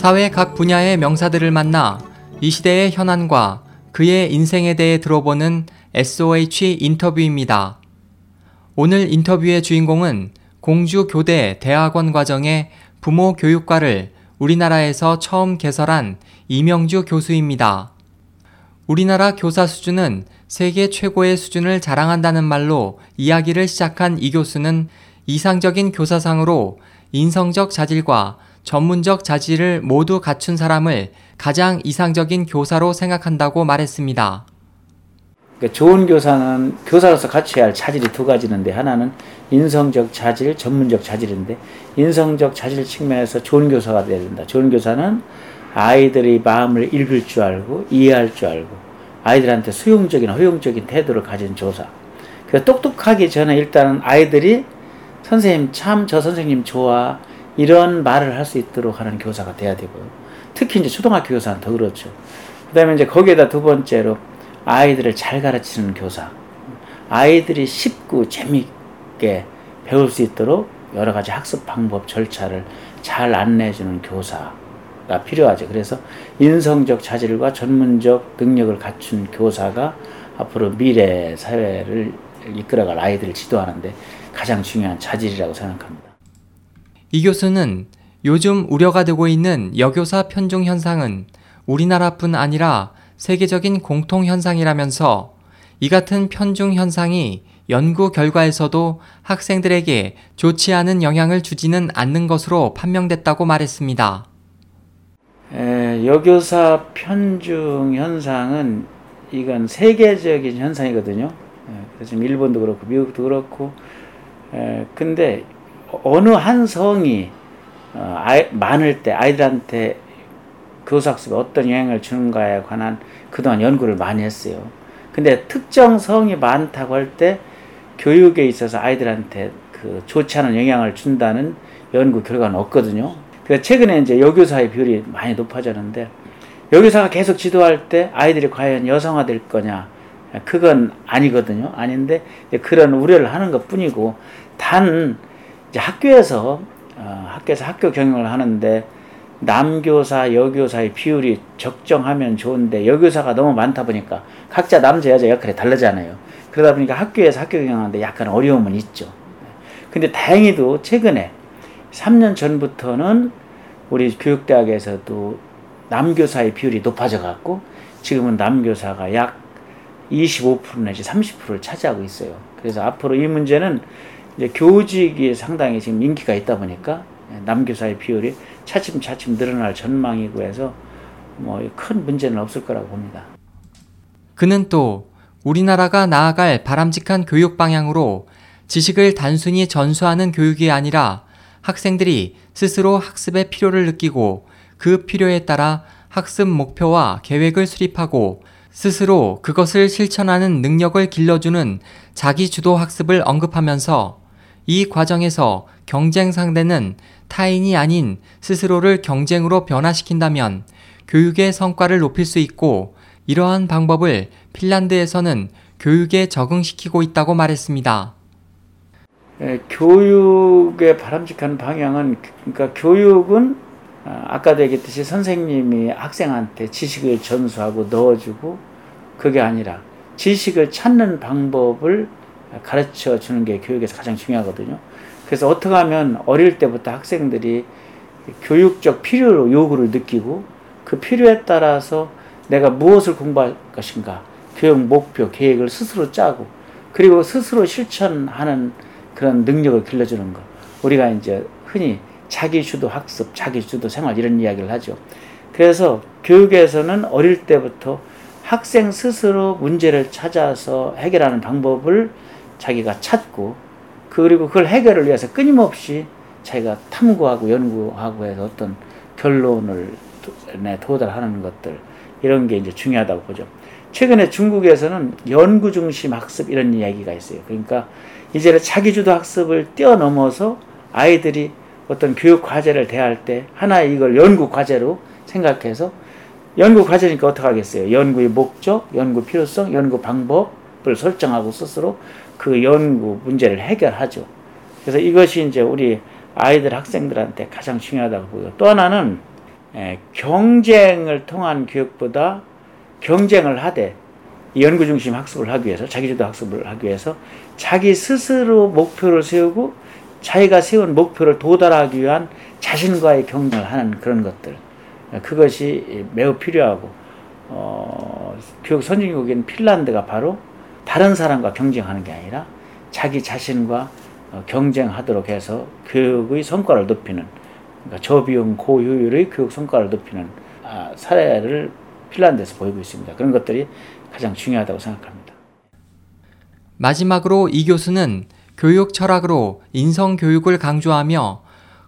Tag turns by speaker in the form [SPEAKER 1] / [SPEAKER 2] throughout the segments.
[SPEAKER 1] 사회 각 분야의 명사들을 만나 이 시대의 현안과 그의 인생에 대해 들어보는 SOH 인터뷰입니다. 오늘 인터뷰의 주인공은 공주 교대 대학원 과정의 부모 교육과를 우리나라에서 처음 개설한 이명주 교수입니다. 우리나라 교사 수준은 세계 최고의 수준을 자랑한다는 말로 이야기를 시작한 이 교수는 이상적인 교사상으로 인성적 자질과 전문적 자질을 모두 갖춘 사람을 가장 이상적인 교사로 생각한다고 말했습니다.
[SPEAKER 2] 그러니까 좋은 교사는 교사로서 갖춰야 할 자질이 두 가지인데 하나는 인성적 자질, 전문적 자질인데 인성적 자질 측면에서 좋은 교사가 돼야 된다. 좋은 교사는 아이들의 마음을 읽을 줄 알고 이해할 줄 알고 아이들한테 수용적인 허용적인 태도를 가진 교사. 그 똑똑하기 전에 일단은 아이들이 선생님 참 저 선생님 좋아 이런 말을 할 수 있도록 하는 교사가 돼야 되고요. 특히 이제 초등학교 교사는 더 그렇죠. 그 다음에 이제 거기에다 두 번째로 아이들을 잘 가르치는 교사. 아이들이 쉽고 재미있게 배울 수 있도록 여러 가지 학습 방법, 절차를 잘 안내해주는 교사가 필요하죠. 그래서 인성적 자질과 전문적 능력을 갖춘 교사가 앞으로 미래 사회를 이끌어갈 아이들을 지도하는데 가장 중요한 자질이라고 생각합니다.
[SPEAKER 1] 이 교수는 요즘 우려가 되고 있는 여교사 편중 현상은 우리나라뿐 아니라 세계적인 공통 현상이라면서 이 같은 편중 현상이 연구 결과에서도 학생들에게 좋지 않은 영향을 주지는 않는 것으로 판명됐다고 말했습니다.
[SPEAKER 2] 에, 여교사 편중 현상은 이건 세계적인 현상이거든요. 에, 그래서 일본도 그렇고 미국도 그렇고 에, 근데 어느 한 성이 어, 아이, 많을 때 아이들한테 교사학습에 어떤 영향을 주는가에 관한 그동안 연구를 많이 했어요. 근데 특정 성이 많다고 할 때 교육에 있어서 아이들한테 그 좋지 않은 영향을 준다는 연구 결과는 없거든요. 그 최근에 이제 여교사의 비율이 많이 높아졌는데 여교사가 계속 지도할 때 아이들이 과연 여성화될 거냐? 그건 아니거든요. 아닌데 그런 우려를 하는 것 뿐이고 단 이제 학교에서 어, 학교에서 학교 경영을 하는데 남교사, 여교사의 비율이 적정하면 좋은데 여교사가 너무 많다 보니까 각자 남자, 여자 역할이 다르잖아요. 그러다 보니까 학교에서 학교 경영하는데 약간 어려움은 있죠. 근데 다행히도 최근에 3년 전부터는 우리 교육대학에서도 남교사의 비율이 높아져 갖고 지금은 남교사가 약 25% 내지 30%를 차지하고 있어요. 그래서 앞으로 이 문제는 이제 교직이 상당히 지금 인기가 있다 보니까 남교사의 비율이 차츰차츰 늘어날 전망이고 해서 뭐 큰 문제는 없을 거라고 봅니다.
[SPEAKER 1] 그는 또 우리나라가 나아갈 바람직한 교육 방향으로 지식을 단순히 전수하는 교육이 아니라 학생들이 스스로 학습의 필요를 느끼고 그 필요에 따라 학습 목표와 계획을 수립하고 스스로 그것을 실천하는 능력을 길러주는 자기 주도 학습을 언급하면서 이 과정에서 경쟁 상대는 타인이 아닌 스스로를 경쟁으로 변화시킨다면 교육의 성과를 높일 수 있고 이러한 방법을 핀란드에서는 교육에 적응시키고 있다고 말했습니다.
[SPEAKER 2] 에, 교육의 바람직한 방향은 그러니까 교육은 아, 아까도 얘기했듯이 선생님이 학생한테 지식을 전수하고 넣어주고 그게 아니라 지식을 찾는 방법을 가르쳐 주는 게 교육에서 가장 중요하거든요. 그래서 어떻게 하면 어릴 때부터 학생들이 교육적 필요로 요구를 느끼고 그 필요에 따라서 내가 무엇을 공부할 것인가 교육 목표 계획을 스스로 짜고 그리고 스스로 실천하는 그런 능력을 길러주는 것 우리가 이제 흔히 자기 주도 학습, 자기 주도 생활 이런 이야기를 하죠. 그래서 교육에서는 어릴 때부터 학생 스스로 문제를 찾아서 해결하는 방법을 자기가 찾고 그리고 그걸 해결을 위해서 끊임없이 자기가 탐구하고 연구하고 해서 어떤 결론을 도달하는 것들 이런 게 이제 중요하다고 보죠. 최근에 중국에서는 연구 중심 학습 이런 이야기가 있어요. 그러니까 이제는 자기주도 학습을 뛰어넘어서 아이들이 어떤 교육 과제를 대할 때 하나의 이걸 연구 과제로 생각해서 연구 과제니까 어떻게 하겠어요? 연구의 목적, 연구 필요성, 연구 방법을 설정하고 스스로 그 연구 문제를 해결하죠. 그래서 이것이 이제 우리 아이들 학생들한테 가장 중요하다고 보고요. 또 하나는 에, 경쟁을 통한 교육보다 경쟁을 하되 연구 중심 학습을 하기 위해서 자기주도 학습을 하기 위해서 자기 스스로 목표를 세우고 자기가 세운 목표를 도달하기 위한 자신과의 경쟁을 하는 그런 것들 그것이 매우 필요하고 어, 교육 선진국인 핀란드가 바로 다른 사람과 경쟁하는 게 아니라 자기 자신과 어, 경쟁하도록 해서 교육의 성과를 높이는 그러니까 저비용 고효율의 교육 성과를 높이는 아, 사례를 핀란드에서 보이고 있습니다. 그런 것들이 가장 중요하다고 생각합니다.
[SPEAKER 1] 마지막으로 이 교수는 교육 철학으로 인성 교육을 강조하며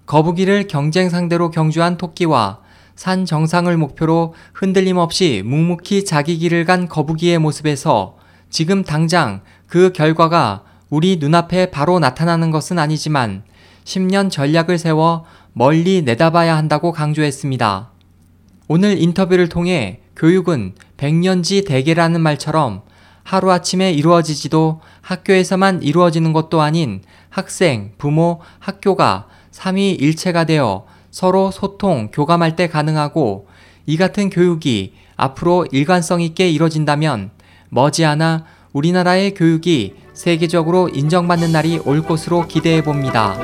[SPEAKER 1] 거북이를 경쟁 상대로 경주한 토끼와 산 정상을 목표로 흔들림 없이 묵묵히 자기 길을 간 거북이의 모습에서 지금 당장 그 결과가 우리 눈앞에 바로 나타나는 것은 아니지만 10년 전략을 세워 멀리 내다봐야 한다고 강조했습니다. 오늘 인터뷰를 통해 교육은 백년지 대계라는 말처럼 하루아침에 이루어지지도 학교에서만 이루어지는 것도 아닌 학생, 부모, 학교가 삼위일체가 되어 서로 소통, 교감할 때 가능하고 이 같은 교육이 앞으로 일관성 있게 이뤄진다면 머지않아 우리나라의 교육이 세계적으로 인정받는 날이 올 것으로 기대해 봅니다.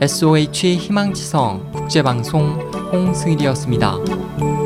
[SPEAKER 1] SOH 희망지성 국제방송 홍승일이었습니다.